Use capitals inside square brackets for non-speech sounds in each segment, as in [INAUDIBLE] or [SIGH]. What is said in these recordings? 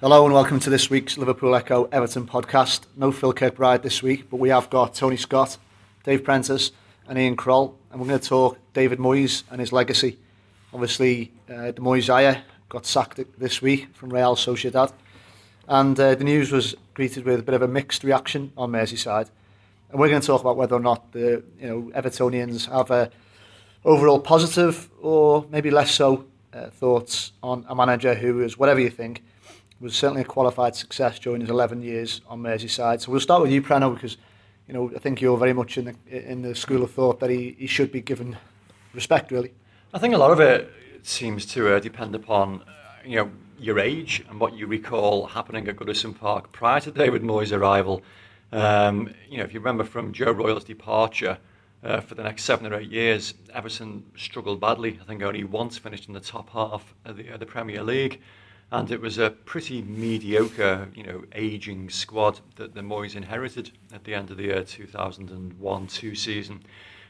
Hello and welcome to this week's Liverpool Echo Everton podcast. No Phil Kirkbride this week, but we have got Tony Scott, Dave Prentice, and Ian Kroll, and we're going to talk David Moyes and his legacy. Obviously, uh, Moyes got sacked this week from Real Sociedad, and uh, the news was greeted with a bit of a mixed reaction on Merseyside. And we're going to talk about whether or not the you know Evertonians have a overall positive or maybe less so uh, thoughts on a manager who is whatever you think was certainly a qualified success during his 11 years on Merseyside. So we'll start with you, Preno, because you know I think you're very much in the in the school of thought that he, he should be given respect, really. I think a lot of it seems to uh, depend upon uh, you know your age and what you recall happening at Goodison Park prior to David Moyes' arrival. Um, you know, if you remember from Joe Royle's departure. Uh, for the next seven or eight years, Everton struggled badly. I think only once finished in the top half of the, uh, the Premier League and it was a pretty mediocre, you know, aging squad that the Moyes inherited at the end of the year 2001-2 season.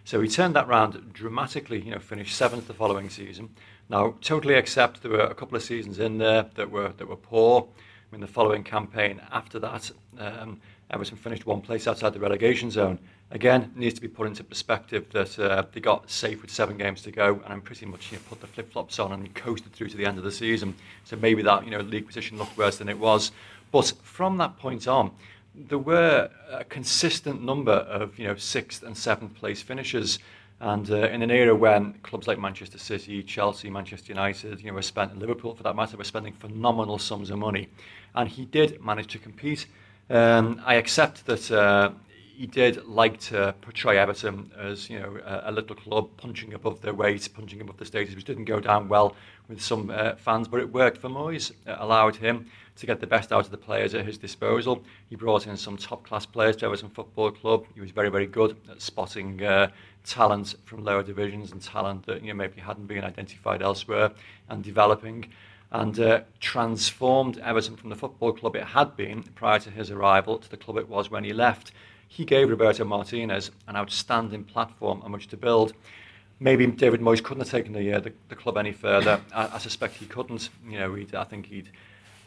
So he turned that round dramatically, you know, finished seventh the following season. Now, totally accept there were a couple of seasons in there that were that were poor. I mean, the following campaign after that, um, Everton finished one place outside the relegation zone again, needs to be put into perspective that uh, they got safe with seven games to go, and pretty much you know, put the flip flops on and coasted through to the end of the season. So maybe that you know league position looked worse than it was, but from that point on, there were a consistent number of you know sixth and seventh place finishes. And uh, in an era when clubs like Manchester City, Chelsea, Manchester United, you know, were spent, Liverpool for that matter, were spending phenomenal sums of money, and he did manage to compete. Um, I accept that uh, he did like to portray Everton as you know a, a, little club punching above their weight, punching above the status, which didn't go down well with some uh, fans, but it worked for Moyes. It allowed him to get the best out of the players at his disposal. He brought in some top-class players to Everton Football Club. He was very, very good at spotting uh, talent from lower divisions and talent that you know maybe hadn't been identified elsewhere, and developing and uh, transformed Everton from the football club it had been prior to his arrival to the club it was when he left he gave Roberto Martinez an outstanding platform on which to build. Maybe David Moyes couldn't have taken the, uh, the, the club any further. I, I suspect he couldn't. You know, I think he'd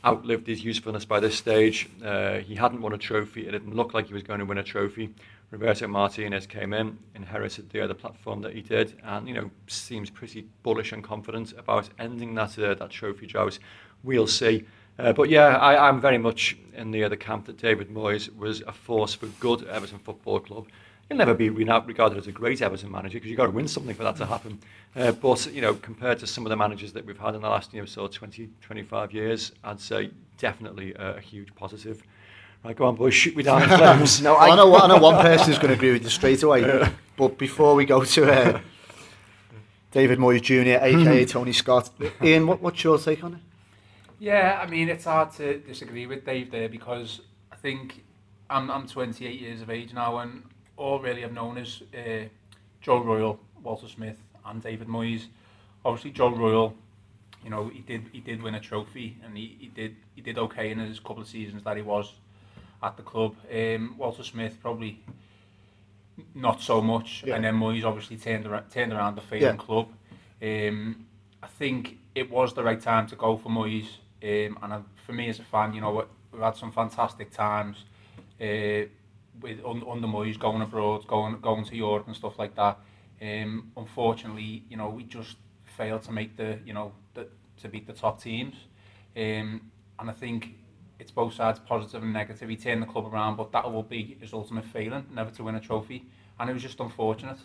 outlived his usefulness by this stage. Uh, he hadn't won a trophy. It didn't look like he was going to win a trophy. Roberto Martinez came in, inherited the other platform that he did, and you know seems pretty bullish and confident about ending that uh, that trophy drought. We'll see. Uh, but yeah, I, I'm very much in the other camp that David Moyes was a force for good at Everton Football Club. He'll never be regarded as a great Everton manager because you've got to win something for that to happen. Uh, but, you know, compared to some of the managers that we've had in the last, you know, sort of 20, 25 years, I'd say definitely a, a huge positive. Right, go on, boys, shoot me down in [LAUGHS] flames. no, I, I, know, I know one person who's going to agree with you straight away. [LAUGHS] But before we go to uh, David Moyes Jr., aka [LAUGHS] Tony Scott, Ian, what, what's your take on it? Yeah, I mean, it's hard to disagree with Dave there because I think I'm, I'm 28 years of age now and all really I've known is uh, Joe Royle, Walter Smith and David Moyes. Obviously Joe Royle, you know, he did he did win a trophy and he, he did he did okay in his couple of seasons that he was at the club. Um, Walter Smith probably not so much, yeah. and then Moyes obviously turned around, turned around the failing yeah. club. Um, I think it was the right time to go for Moyes. Um, and I, for me as a fan, you know, we've had some fantastic times uh, with un, under Moyes going abroad, going going to Europe and stuff like that. Um, unfortunately, you know, we just failed to make the, you know, the, to beat the top teams. Um, and I think it's both sides, positive and negative. He turned the club around, but that will be his ultimate failing, never to win a trophy. And it was just unfortunate.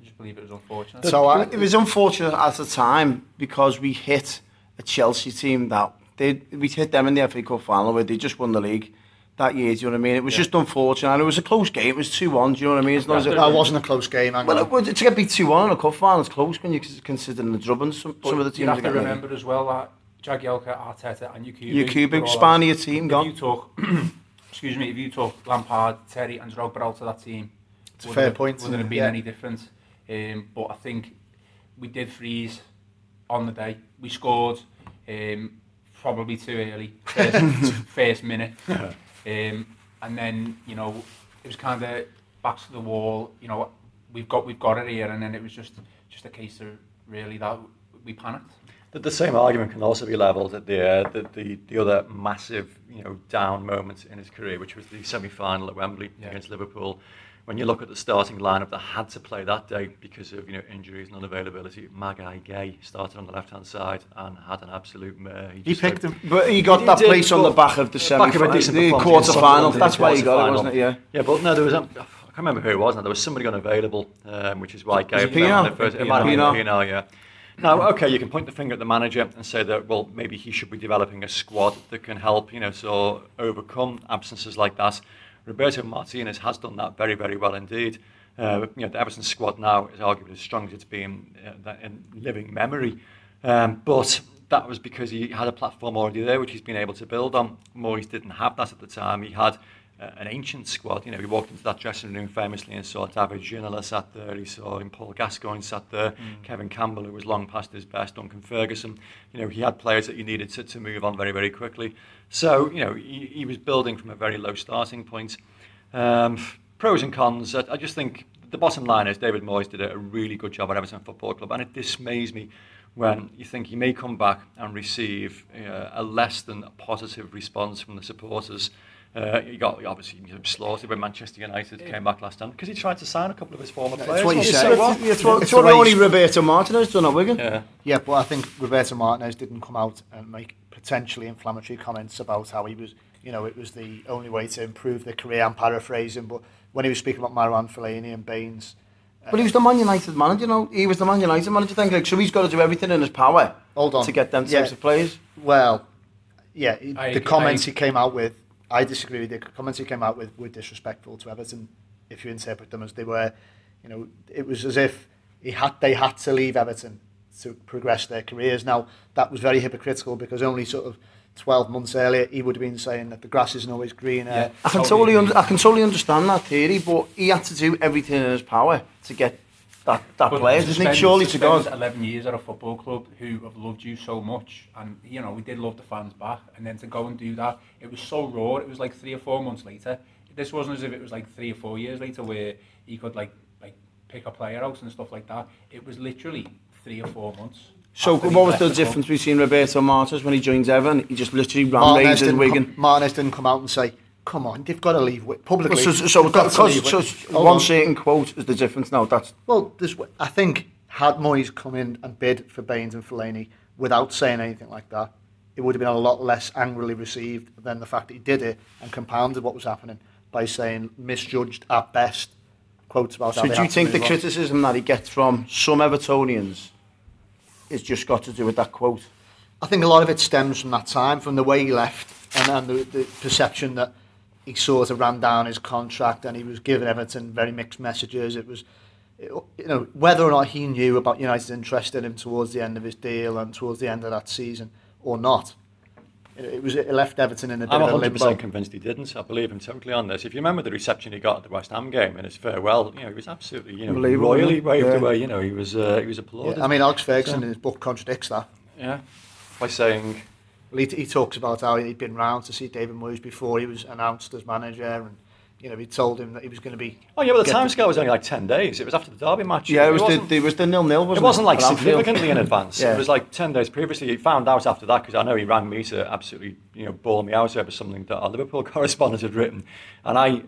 I just believe it was unfortunate. So uh, it was unfortunate at the time because we hit a Chelsea team that they we hit them in the FA Cup final where they just won the league that year. Do you know what I mean? It was yeah. just unfortunate. It was a close game. It was two one. Do you know what I mean? It's not yeah, it, wasn't a close game. Well, it, to get beat two one in a cup final is close when you consider the drubbing some, some of the teams. You have to remember as well that Jagielka, Arteta, and Yakubu. Yakubu, Spaniard team gone. If you talk, [CLEARS THROAT] excuse me, if you talk Lampard, Terry, and Drogba to that team, it's a fair point. Wouldn't have been yeah. any different. Um, but I think we did freeze on the day. We scored. Um, probably too early, first, [LAUGHS] first minute. Um, and then, you know, it was kind of back to the wall, you know, we've got we've got it here, and then it was just just a case of really that we panicked. The, the same argument can also be levelled at the, uh, the, the the other massive you know down moment in his career, which was the semi-final at Wembley Yeah. against Liverpool. When you look at the starting lineup that had to play that day because of you know injuries and unavailability, Magaye Gueye started on the left hand side and had an absolute mare. He just picked him. But he got He that place on the back of the semi back of the quarter final. That's why he got it, wasn't it? Yeah. Yeah, but no, there was. Um, I can't remember who it was. Now there was somebody unavailable, um, which is why Gueye it played on Pienaar? it first. It might have been. Pienaar, yeah. Now, okay, you can point the finger at the manager and say that well, maybe he should be developing a squad that can help, you know, so overcome absences like that. Roberto Martinez has done that very, very well indeed. Uh, you know, the Everton squad now is arguably as strong as it's been uh, in living memory. Um, but that was because he had a platform already there, which he's been able to build on. Moyes didn't have that at the time. He had an ancient squad. You know, he walked into that dressing room famously and saw David Ginola sat there. He saw him, Paul Gascoigne sat there. Kevin Campbell, who was long past his best. Duncan Ferguson. You know, he had players that you needed to, to move on very, very quickly. So, you know, he, he was building from a very low starting point. Um, pros and cons. I, I just think the bottom line is David Moyes did a, a really good job at Everton Football Club, and it dismays me when you think he may come back and receive uh, a less than positive response from the supporters. Uh, he got obviously you know, slaughtered when Manchester United came back last time because he tried to sign a couple of his former players. what you Well, said. what? It's what, It's it's what only Roberto Martinez done at Wigan. Yeah. Yeah, but I think Roberto Martinez didn't come out and make potentially inflammatory comments about how he was, you know, it was the only way to improve the career. I'm paraphrasing, but when he was speaking about Marouane Fellaini and Baines, But he was the Man United manager, you know. He was the Man United manager. Think like, so he's got to do everything in his power Hold on. to get them types Yeah. of players. well, yeah, I the comments I- he came out with, I disagree with the comments he came out with were disrespectful to Everton. If you interpret them as they were, you know, it was as if he had they had to leave Everton to progress their careers. Now that was very hypocritical because only sort of 12 months earlier he would have been saying that the grass isn't always greener. Yeah. I can Totally totally, agree. under, I can totally understand that theory, but he had to do everything in his power to get that, that But player. to Doesn't he? Surely to to spend God. 11 years at a football club who have loved you so much, and you know we did love the fans back, and then to go and do that, it was so raw. It was like three or four months later. This wasn't as if it was like three or four years later where he could like like pick a player out and stuff like that. It was literally three or four months. So what was left the club. difference between Roberto Martinez when he joins Everton? He just literally ran Martinez raids in didn't, Wigan. come, Martinez didn't come out and say, "Come on, they've got to leave publicly." So, so, so, "They've got to because, leave so one on. certain quote is the difference now. That's Well, there's, I think had Moyes come in and bid for Baines and Fellaini without saying anything like that, it would have been a lot less angrily received than the fact that he did it and compounded what was happening by saying misjudged at best quotes about So do you think the on. criticism that he gets from some Evertonians is just got to do with that quote? I think a lot of it stems from that time, from the way he left, and, and the, the perception that he sort of ran down his contract and he was giving Everton very mixed messages. It was, it- you know, whether or not he knew about United's interest in him towards the end of his deal and towards the end of that season or not. It, it was it left Everton in a bit I'm of a 100% limbo. convinced he didn't. I believe him totally on this. If you remember the reception he got at the West Ham game and his farewell, you know, he was absolutely, you know, Unbelievable, royally yeah. waved Yeah. away. You know, he was, uh, he was applauded. Yeah, I mean, Alex Ferguson So- in his book contradicts that. yeah, by saying, Well, he, he talks about how he'd been round to see David Moyes before he was announced as manager, and you know, he told him that he was going to be. oh yeah, but the time scale was only like 10 days. It was after the Derby match. Yeah, it was the, it was the nil nil. Wasn't it wasn't like At Anfield. significantly in advance. [LAUGHS] Yeah. It was like 10 days previously. He found out after that because I know he rang me to absolutely, you know, bawl me out over something that our Liverpool [LAUGHS] correspondent had written. And I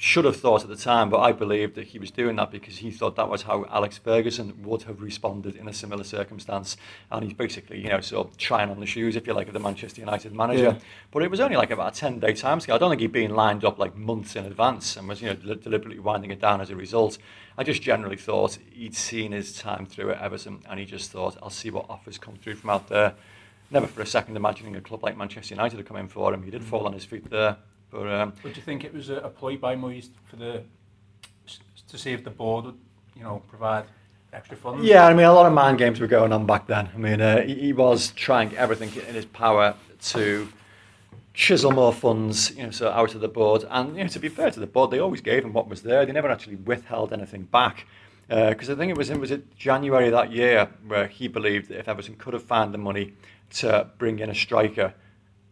should have thought at the time, but I believed that he was doing that because he thought that was how Alex Ferguson would have responded in a similar circumstance. And he's basically, you know, sort of trying on the shoes, if you like, of the Manchester United manager. Yeah. But it was only like about a 10 day timescale. I don't think he'd been lined up like months in advance and was, you know, del- deliberately winding it down as a result. I just generally thought he'd seen his time through at Everton and he just thought, I'll see what offers come through from out there. Never for a second imagining a club like Manchester United to come in for him. He did mm. fall on his feet there. But um, But do you think it was a, a ploy by Moyes for the to see if the board would, you know, provide extra funds? Yeah, I mean, a lot of mind games were going on back then. I mean, uh, he, he was trying everything in his power to chisel more funds, you know, so out of the board. And you know, to be fair to the board, they always gave him what was there. They never actually withheld anything back. Because I think it was in was it January that year where he believed that if Everton could have found the money to bring in a striker,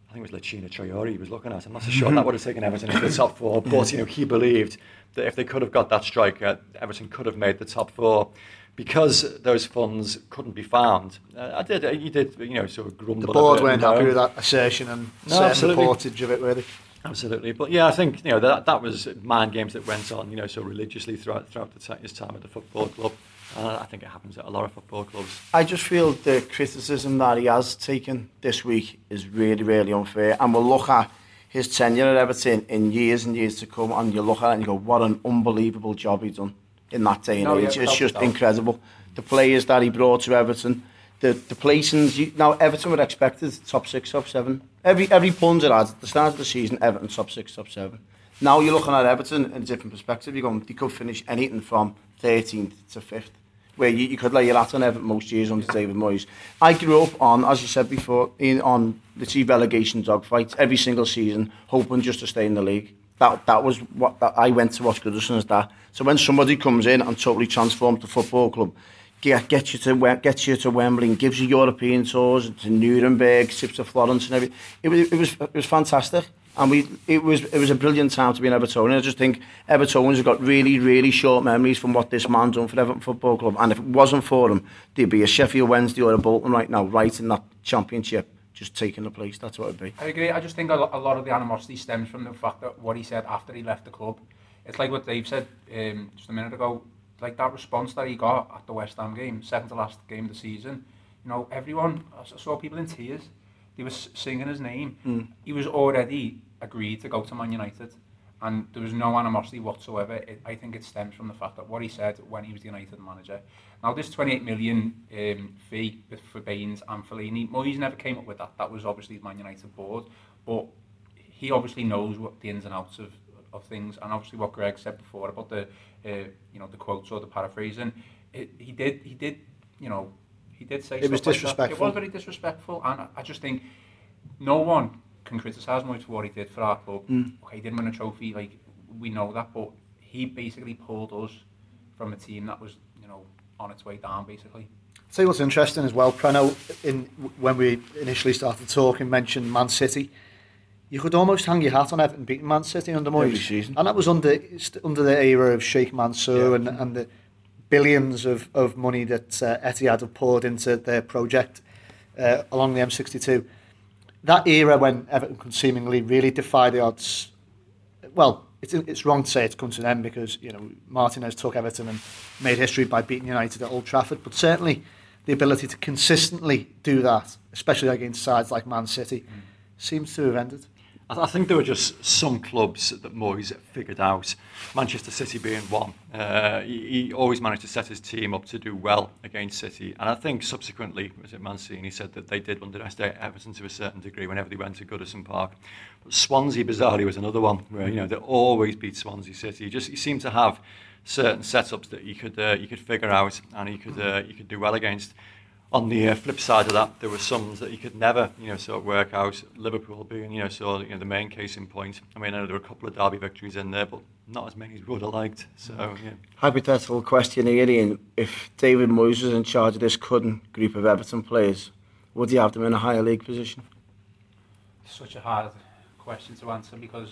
I think it was Lacina Traore he was looking at. I'm not so sure that would have taken Everton into the top four, but you know he believed that if they could have got that striker, Everton could have made the top four. because those funds couldn't be found, uh, I did, uh, you did, you know, sort of grumble. The board weren't happy with that assertion and No, certain reportage of it, were they? Absolutely, but yeah, I think you know that that was mind games that went on, you know, so religiously throughout throughout the ti his time at the football club. Uh, I think it happens at a lot of football clubs. I just feel the criticism that he has taken this week is really, really unfair. And we'll look at his tenure at Everton in years and years to come, and you look at it and you go, what an unbelievable job he's done in that day and No, age. without it's just incredible. The players that he brought to Everton, the, the placings. You, now, Everton were expected top six, top seven. Every every punter had at the start of the season, Everton top six, top seven. Now you're looking at Everton in a different perspective. You're going, they could finish anything from 13th to 5th where you, you could lay your hat on Everton most years under David Moyes. I grew up on, as you said before, in on the two relegation dogfights every single season, hoping just to stay in the league. That that was what that, I went to watch Goodison as that. So when somebody comes in and totally transforms the football club, get, get you to gets you to Wembley and gives you European tours to Nuremberg, trips to Florence and everything. It was it was it was fantastic. And we, it was it was a brilliant time to be an Evertonian. I just think Evertonians have got really, really short memories from what this man done for Everton Football Club. And if it wasn't for him, there'd be a Sheffield Wednesday or a Bolton right now, right in that championship, just taking the place. That's what it'd be. I agree. I just think a lot of the animosity stems from the fact that what he said after he left the club. It's like what Dave said um, just a minute ago. Like that response that he got at the West Ham game, second to last game of the season. You know, everyone I saw people in tears. They were singing his name. He was already agreed to go to Man United, and there was no animosity whatsoever. It, I think it stems from the fact that what he said when he was the United manager. Now, this 28 million um, fee for Baines and Fellaini, Moyes never came up with that. That was obviously the Man United board, but he obviously knows what the ins and outs of, of things, and obviously what Greg said before about the, uh, you know, the quotes or the paraphrasing. It, he did, he did, you know, he did say It was stuff like. It was very disrespectful, and I, I just think no one can criticise Moyes for what he did for our club. Okay, he didn't win a trophy, like we know that, but he basically pulled us from a team that was, you know, on its way down, basically. Tell you what's interesting as well, Preno, in, when we initially started talking, mentioned Man City. You could almost hang your hat on Everton beating Man City under Moyes. Every season. And that was under under the era of Sheikh Mansour and, and the billions of, of money that uh, Etihad have poured into their project uh, along the M62. That era when Everton could seemingly really defy the odds, well, it's, it's wrong to say it's come to an end because, you know, Martinez took Everton and made history by beating United at Old Trafford, but certainly the ability to consistently do that, especially against sides like Man City, mm. seems to have ended. I, th- I think there were just some clubs that Moyes figured out. Manchester City being one. Uh, he, he always managed to set his team up to do well against City, and I think subsequently, was it Mancini he said that they did underestimate Everton to a certain degree whenever they went to Goodison Park. But Swansea, bizarrely, was another one where you know they always beat Swansea City. He just he seemed to have certain setups that you could uh, you could figure out and you could uh, you could do well against. On the uh, flip side of that, there were some that you could never, you know, sort of work out. Liverpool being, you know, sort of, you know, the main case in point. I mean, I know there were a couple of derby victories in there, but not as many as we would have liked. So, yeah. Hypothetical question here, Ian. If David Moyes was in charge of this current group of Everton players, would he have them in a higher league position? such a hard question to answer because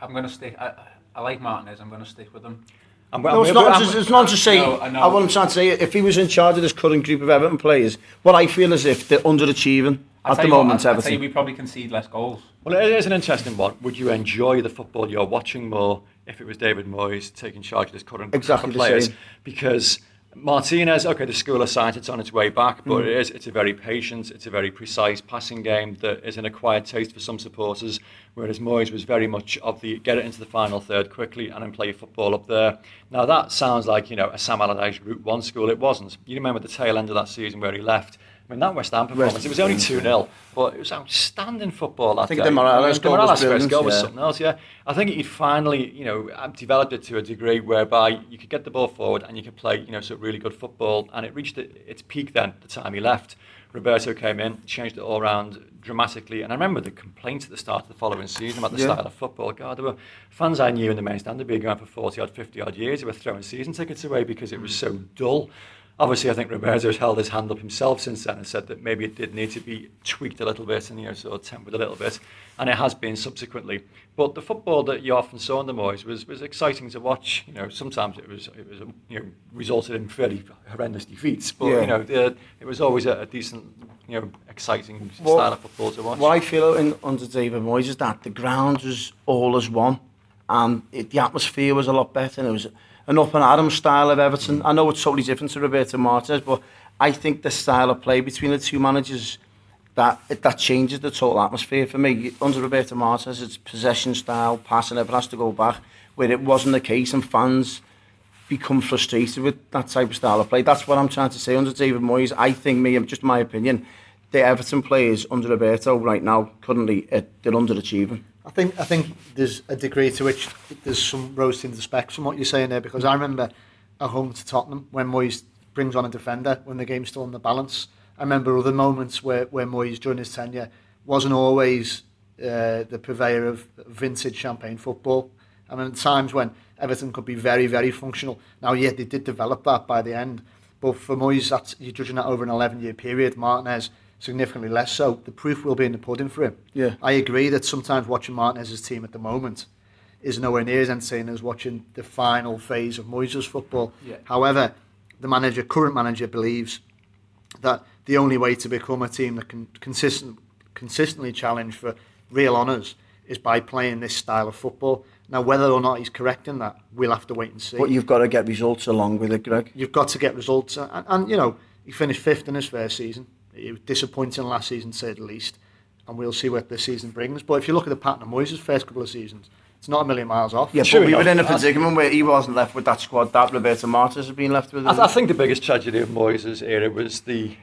I'm going to stick. I, I like Martinez. I'm going to stick with him. I'm, No, it's I'm- not, I'm- just, it's not just saying. No, I know. What I'm trying to say, if he was in charge of this current group of Everton players, what I feel is if they're underachieving I'll at the you what, moment, I'll, I'll Everton. we probably concede less goals. Well, it is an interesting one. Would you enjoy the football you're watching more if it was David Moyes taking charge of this current group of players? same. Because Martinez, okay, the school of science, it's on its way back, but Mm. it is, it's a very patient, it's a very precise passing game that is an acquired taste for some supporters, whereas Moyes was very much of the get it into the final third quickly and then play your football up there. Now that sounds like, you know, a Sam Allardyce Route 1 school. It wasn't. You remember the tail end of that season where he left. I mean, that West Ham performance, it was only 2 0, but it was outstanding football that I think day. the Mirallas the Mirallas first goal was something else, yeah. I think he'd finally, you know, uh, developed it to a degree whereby you could get the ball forward and you could play, you know, sort of really good football. And it reached its peak then, the time he left. Roberto came in, changed it all around dramatically. And I remember the complaints at the start of the following season about the Yeah. style of football. God, there were fans I knew in the main stand had been going for 40 odd, 50 odd years who were throwing season tickets away because it was so dull. Obviously, I think Roberto's held his hand up himself since then and said that maybe it did need to be tweaked a little bit and you know sort of tempered a little bit, and it has been subsequently. But the football that you often saw in the Moyes was was exciting to watch. You know, sometimes it was it was you know resulted in fairly horrendous defeats, but Yeah. you know the, it was always a, a decent you know exciting Well, style of football to watch. What I feel in, under David Moyes is that the ground was all as one, and it, the atmosphere was a lot better. And it was an up and Adam style of Everton. I know it's totally different to Roberto Martinez, but I think the style of play between the two managers that that changes the total atmosphere for me. Under Roberto Martinez, it's possession style, passing, everyone has to go back, where it wasn't the case, and fans become frustrated with that type of style of play. That's what I'm trying to say under David Moyes. I think me, just my opinion, the Everton players under Roberto right now currently uh, they're underachieving. I think I think there's a degree to which there's some rose the specs from what you're saying there because I remember at home to Tottenham when Moyes brings on a defender when the game's still in the balance. I remember other moments where, where Moyes during his tenure wasn't always uh, the purveyor of vintage champagne football. I mean, times when Everton could be very, very functional. Now, yeah, they did develop that by the end, but for Moyes, that's, you're judging that over an 11-year period. Martinez, significantly less so. The proof will be in the pudding for him. Yeah. I agree that sometimes watching Martinez's team at the moment is nowhere near as entertaining as watching the final phase of Moyes' football. Yeah. However, the manager, current manager, believes that the only way to become a team that can consistent, consistently challenge for real honours is by playing this style of football. Now, whether or not he's correct in that, we'll have to wait and see. But you've got to get results along with it, Greg. You've got to get results, and, and you know he finished fifth in his first season. It was disappointing last season, to say the least, and we'll see what this season brings. But if you look at the pattern of Moyes' first couple of seasons, it's not a million miles off. Yeah, Sure but we enough. were in a predicament where he wasn't left with that squad that Roberto Martinez has been left with. I, th- I think the biggest tragedy of Moyes' era was the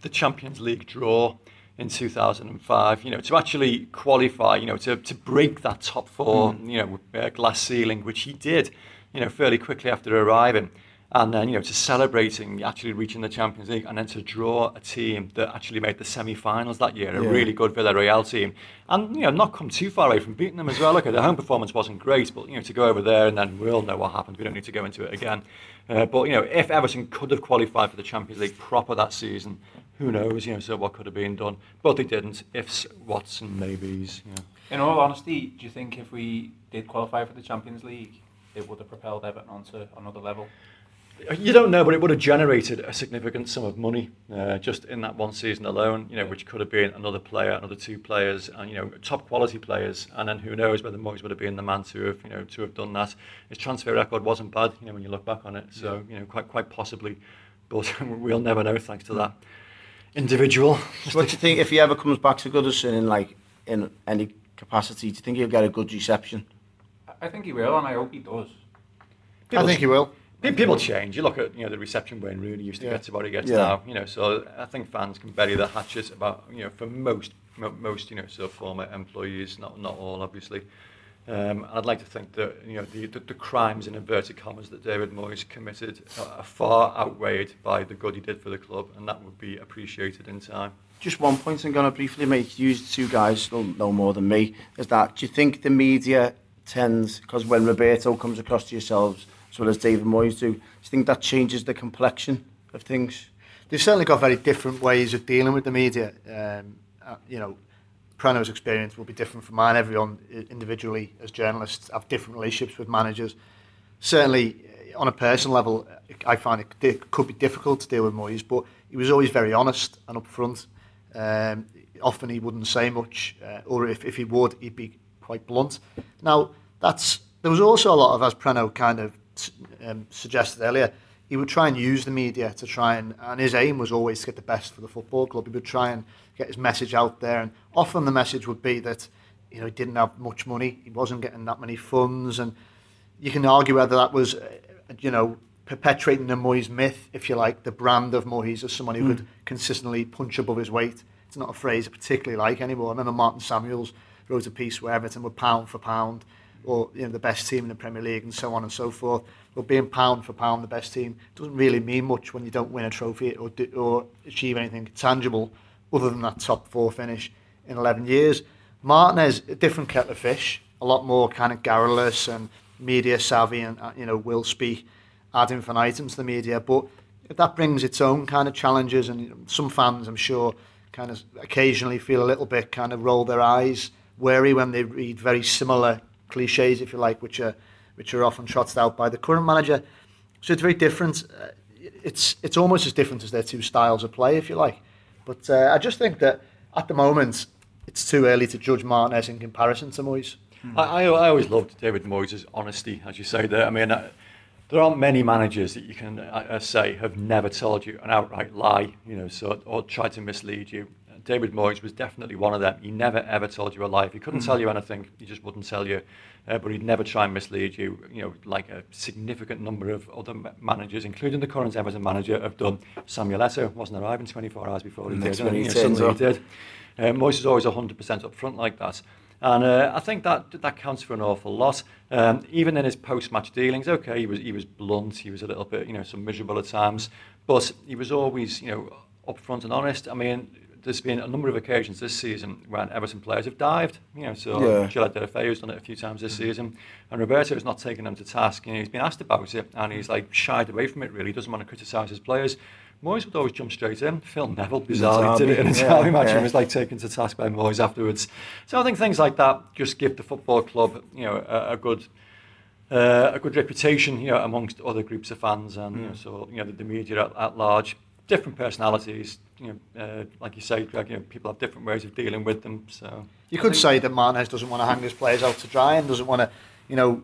the Champions League draw in 2005. You know, to actually qualify, you know, to, to break that top four, hmm. you know, glass ceiling, which he did, you know, fairly quickly after arriving. And then, you know, to celebrating actually reaching the Champions League and then to draw a team that actually made the semi-finals that year, a Yeah. really good Villarreal team. And, you know, not come too far away from beating them as well. Okay, the home performance wasn't great, but, you know, to go over there and then we'll know what happened. We don't need to go into it again. Uh, but, you know, if Everton could have qualified for the Champions League proper that season, who knows, you know, so what could have been done. But they didn't. Ifs, whats and maybes, you know. In all honesty, do you think if we did qualify for the Champions League, it would have propelled Everton onto another level? You don't know, but it would have generated a significant sum of money uh, just in that one season alone. You know, which could have been another player, another two players, and you know, top quality players. And then who knows whether Moyes would have been the man to have, you know, to have done that. His transfer record wasn't bad, you know, when you look back on it. So you know, quite quite possibly, but [LAUGHS] we'll never know thanks to that individual. So what do you think if he ever comes back to Goodison in like in any capacity? Do you think he'll get a good reception? I- I think he will, and I hope he does. I think he will. Pe- People change. You look at you know the reception Wayne Rooney used to Yeah. get to what he gets Yeah. now. You know, so I think fans can bury the hatches about you know for most mo- most you know sort of former employees, not not all obviously. Um, I'd like to think that you know the, the, the crimes in inverted commas that David Moyes committed are, are far outweighed by the good he did for the club, and that would be appreciated in time. Just one point I'm going to briefly make. You two guys know, know more than me. Is that do you think the media tends because when Roberto comes across to yourselves as well as David Moyes do, do you think that changes the complexion of things? They've certainly got very different ways of dealing with the media. Um, uh, you know, Prano's experience will be different from mine. Everyone individually, as journalists, have different relationships with managers. Certainly, uh, on a personal level, uh, I find it di- could be difficult to deal with Moyes, but he was always very honest and upfront. Um, often he wouldn't say much, uh, or if, if he would, he'd be quite blunt. Now, that's there was also a lot of, as Preno kind of um, suggested earlier, he would try and use the media to try and, and his aim was always to get the best for the football club. He would try and get his message out there, and often the message would be that you know he didn't have much money, he wasn't getting that many funds, and you can argue whether that was, uh, you know, perpetuating the Moyes myth, if you like, the brand of Moyes as someone who could consistently punch above his weight. It's not a phrase I particularly like anymore. I remember Martin Samuels wrote a piece where Everton were pound for pound, or you know, the best team in the Premier League, and so on and so forth. But being pound for pound the best team doesn't really mean much when you don't win a trophy or do, or achieve anything tangible other than that top four finish in 11 years. Martinez, a different kettle of fish, a lot more kind of garrulous and media savvy, and uh, you know will speak ad infinitum to the media. But that brings its own kind of challenges, and some fans, I'm sure, kind of occasionally feel a little bit kind of roll their eyes, wary when they read very similar cliches, if you like, which are which are often trotted out by the current manager. So it's very different. Uh, it's it's almost as different as their two styles of play, if you like. But uh, I just think that at the moment it's too early to judge Martinez in comparison to Moyes. Hmm. I, I, I always loved David Moyes' honesty, as you say there. I mean, I, there aren't many managers that you can uh, say have never told you an outright lie, you know, so or tried to mislead you. David Moyes was definitely one of them. He never ever told you a lie. If he couldn't mm. tell you anything, he just wouldn't tell you. Uh, but he'd never try and mislead you. You know, like a significant number of other managers, including the current Everton manager, have done. Samuel Eto'o wasn't arriving 24 hours before he Next did. He, know, he did. Uh, Moyes is always 100% up front like that. And uh, I think that that counts for an awful lot. Um, even in his post-match dealings, okay, he was he was blunt, he was a little bit, you know, some miserable at times, but he was always, you know, upfront and honest. I mean, there's been a number of occasions this season when Everton players have dived. You know, so yeah. Gillette has done it a few times this mm-hmm. season, and Roberto has not taken them to task. You know, he's been asked about it, and he's like shied away from it. Really, he doesn't want to criticise his players. Moyes would always jump straight in. Phil Neville, bizarrely, did it in a yeah, derby match yeah. and was like taken to task by Moyes afterwards. So I think things like that just give the football club, you know, a, a good. Uh, a good reputation, you know, amongst other groups of fans, and mm. you know, so you know the, the media at, at large different personalities. You know, uh, like you say, Greg, you know, people have different ways of dealing with them. So you could say that Martinez doesn't want to hang his players out to dry and doesn't want to, you know,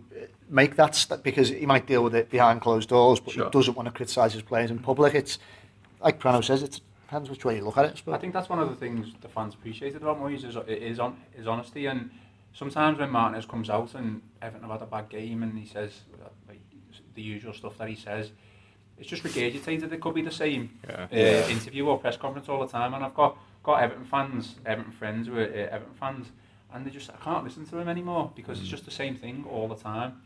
make that st- because he might deal with it behind closed doors, but sure. he doesn't want to criticise his players in public. It's like Prano says, it depends which way you look at it. I, I think that's one of the things the fans appreciated about Moyes is is on his honesty and. Sometimes when Martinez comes out and Everton have had a bad game and he says like, the usual stuff that he says, it's just regurgitated. It could be the same yeah. Uh, yeah. interview or press conference all the time. And I've got got Everton fans, Everton friends who are uh, Everton fans, and they just I can't listen to them anymore because mm. it's just the same thing all the time.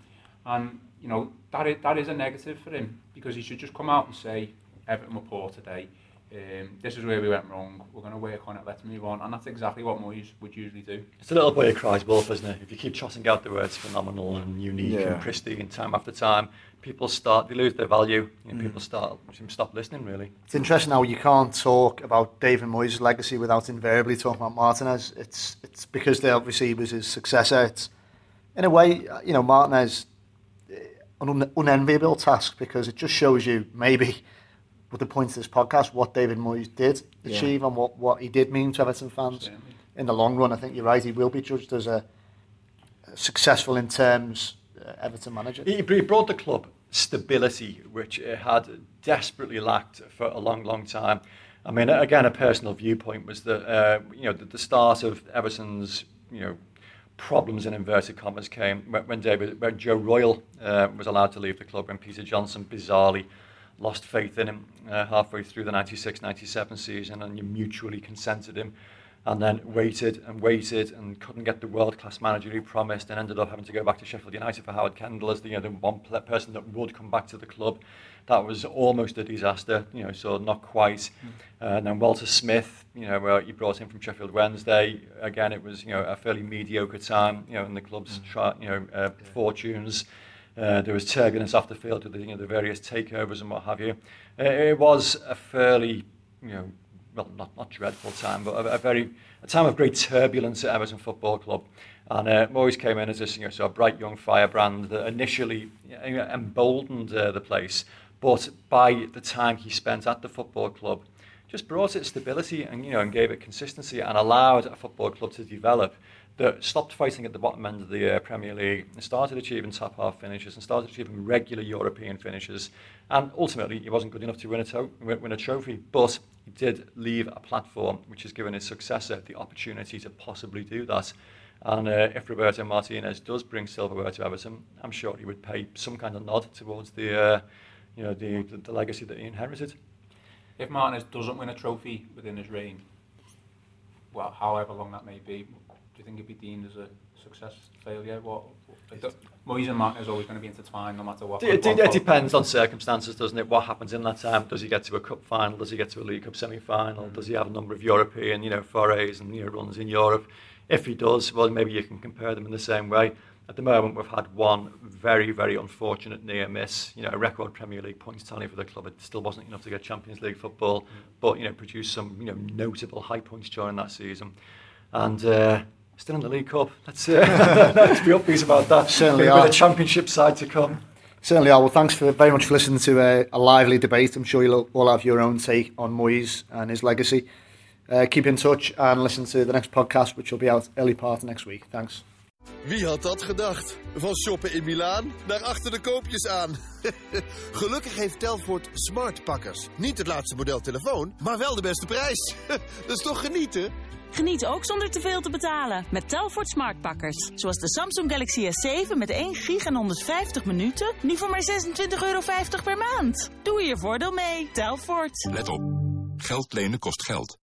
And you know that is, that is a negative for him because he should just come out and say Everton were poor today. Um, this is where we went wrong. We're going to work on it. Let's move on, and that's exactly what Moyes would usually do. It's a little boy who cries wolf, isn't it? If you keep tossing out the words phenomenal and unique yeah. and pristine time after time, people start they lose their value and mm. people start stop listening really it's interesting how you can't talk about David Moyes' legacy without invariably talking about Martinez it's it's because they obviously was his successor it's in a way you know Martinez an un- unenviable task because it just shows you maybe with the point of this podcast what David Moyes did achieve yeah. and what, what he did mean to Everton fans Certainly. in the long run I think you're right he will be judged as a, a successful in terms uh, Everton manager. He, he brought the club stability, which it had desperately lacked for a long, long time. I mean, again, a personal viewpoint was that uh, you know the, the start of Everton's you know problems in inverted commas came when David, when Joe Royle uh, was allowed to leave the club, and Peter Johnson bizarrely lost faith in him uh, halfway through the 96-97 season, and you mutually consented him and then waited and waited and couldn't get the world-class manager he promised and ended up having to go back to Sheffield United for Howard Kendall as the, you know, the one person that would come back to the club. That was almost a disaster, you know, so not quite. Mm. Uh, and then Walter Smith, you know, where he brought him from Sheffield Wednesday. Again, it was, you know, a fairly mediocre time, you know, in the club's, mm. tra- you know, uh, fortunes. Uh, there was turbulence off the field with the, you know, the various takeovers and what have you. Uh, it was a fairly, you know, well, not, not dreadful time, but a, a very a time of great turbulence at Everton Football Club. And uh, Moyes came in as this you know, sort of bright young firebrand that initially you know, emboldened uh, the place, but by the time he spent at the football club, just brought it stability and you know and gave it consistency and allowed a football club to develop that stopped fighting at the bottom end of the uh, Premier League and started achieving top half finishes and started achieving regular European finishes. And ultimately, he wasn't good enough to win a, to- win a trophy, but he did leave a platform which has given his successor the opportunity to possibly do that. And uh, if Roberto Martinez does bring silverware to Everton, I'm sure he would pay some kind of nod towards the, uh, you know, the, the, the legacy that he inherited. If Martinez doesn't win a trophy within his reign, well, however long that may be, you think it'd be deemed as a success, failure? What, what Moyes and Mark is always going to be intertwined no matter what. It, it, it depends on circumstances, doesn't it? What happens in that time? Does he get to a cup final? Does he get to a League Cup semi-final? Mm. Does he have a number of European, you know, forays and you know, runs in Europe? If he does, well, maybe you can compare them in the same way. at the moment, we've had one very, very unfortunate near miss. You know, a record Premier League points tally for the club. It still wasn't enough to get Champions League football, but you know, produced some you know notable high points during that season, and. Uh, Still in the League Cup. Let's, uh, let's be upbeat about that. Certainly Maybe are. the Championship side to come. Certainly are. Well, thanks for very much for listening to a, a lively debate. I'm sure you'll all have your own take on Moyes and his legacy. Uh, keep in touch and listen to the next podcast, which will be out early part next week. Thanks. Wie had dat gedacht? Van shoppen in Milaan naar achter de koopjes aan. [LAUGHS] Gelukkig heeft Telfort smartpakkers. Niet het laatste model telefoon, maar wel de beste prijs. [LAUGHS] Dat is toch genieten? Geniet ook zonder te veel te betalen met Telfort Smartpakkers. Zoals de Samsung Galaxy S7 met 1 gig en 150 minuten. Nu voor maar 26,50 euro per maand. Doe je voordeel mee, Telfort. Let op. Geld lenen kost geld.